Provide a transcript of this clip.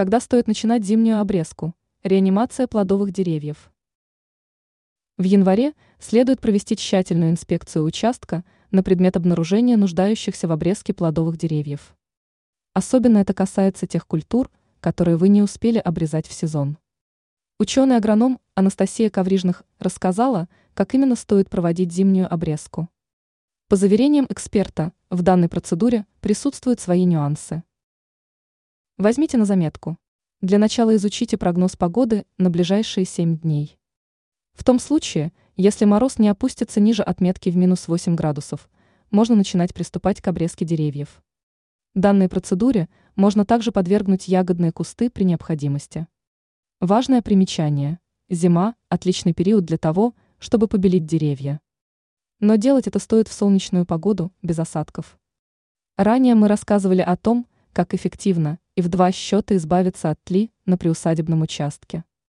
Когда стоит начинать зимнюю обрезку? Реанимация плодовых деревьев. В январе следует провести тщательную инспекцию участка на предмет обнаружения нуждающихся в обрезке плодовых деревьев. Особенно это касается тех культур, которые вы не успели обрезать в сезон. Ученый-агроном Анастасия Коврижных рассказала, как именно стоит проводить зимнюю обрезку. По заверениям эксперта, в данной процедуре присутствуют свои нюансы. Возьмите на заметку. Для начала изучите прогноз погоды на ближайшие 7 дней. В том случае, если мороз не опустится ниже отметки в минус 8 градусов, можно начинать приступать к обрезке деревьев. Данной процедуре можно также подвергнуть ягодные кусты при необходимости. Важное примечание. Зима – отличный период для того, чтобы побелить деревья. Но делать это стоит в солнечную погоду, без осадков. Ранее мы рассказывали о том, как эффективно и в два счета избавиться от тли на приусадебном участке.